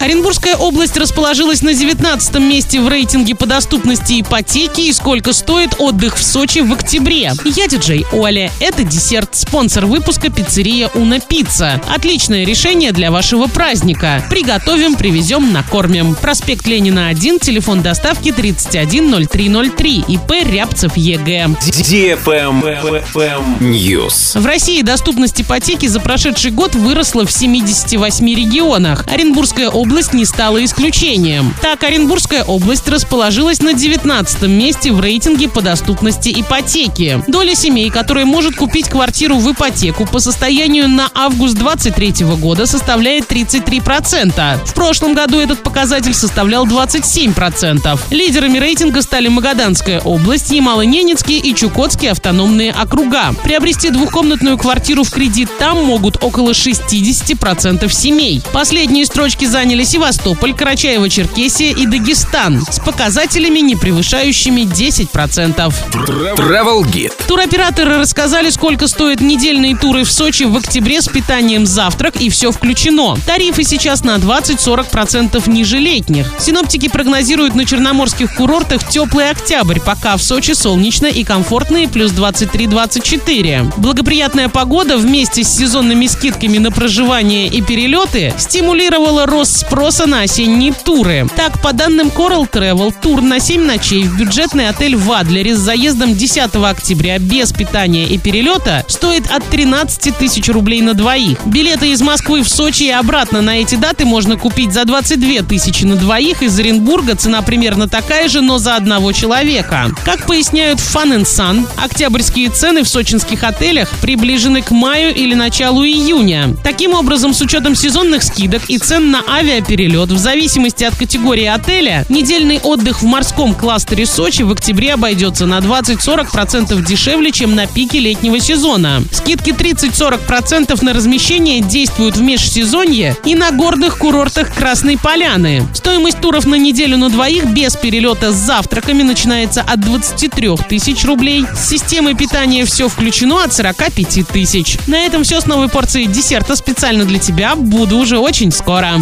Оренбургская область расположилась на 19 месте в рейтинге по доступности ипотеки и сколько стоит отдых в Сочи в октябре. Я диджей Оля. Это десерт. Спонсор выпуска пиццерия Уна Пицца. Отличное решение для вашего праздника. Приготовим, привезем, накормим. Проспект Ленина 1, телефон доставки 310303. ИП Рябцев Е.Г.. News. В России доступность ипотеки за прошедший год выросла в 78 регионах. Оренбургская область область не стала исключением. Так, Оренбургская область расположилась на 19 месте в рейтинге по доступности ипотеки. Доля семей, которые может купить квартиру в ипотеку по состоянию на август 2023 года составляет 33%. В прошлом году этот показатель составлял 27%. Лидерами рейтинга стали Магаданская область, Ямало-Ненецкий и Чукотские автономные округа. Приобрести двухкомнатную квартиру в кредит там могут около 60% семей. Последние строчки заняли заняли Севастополь, Карачаево-Черкесия и Дагестан с показателями, не превышающими 10%. Travel Guide. Туроператоры рассказали, сколько стоят недельные туры в Сочи в октябре с питанием завтрак и все включено. Тарифы сейчас на 20-40% ниже летних. Синоптики прогнозируют на черноморских курортах теплый октябрь, пока в Сочи солнечно и комфортные плюс 23-24. Благоприятная погода вместе с сезонными скидками на проживание и перелеты стимулировала рост спроса на осенние туры. Так, по данным Coral Travel, тур на 7 ночей в бюджетный отель в Адлере с заездом 10 октября без питания и перелета стоит от 13 тысяч рублей на двоих. Билеты из Москвы в Сочи и обратно на эти даты можно купить за 22 тысячи на двоих. Из Оренбурга цена примерно такая же, но за одного человека. Как поясняют Fun and Sun, октябрьские цены в сочинских отелях приближены к маю или началу июня. Таким образом, с учетом сезонных скидок и цен на авиа авиаперелет. В зависимости от категории отеля, недельный отдых в морском кластере Сочи в октябре обойдется на 20-40% дешевле, чем на пике летнего сезона. Скидки 30-40% на размещение действуют в межсезонье и на горных курортах Красной Поляны. Стоимость туров на неделю на двоих без перелета с завтраками начинается от 23 тысяч рублей. С системой питания все включено от 45 тысяч. На этом все с новой порцией десерта специально для тебя. Буду уже очень скоро.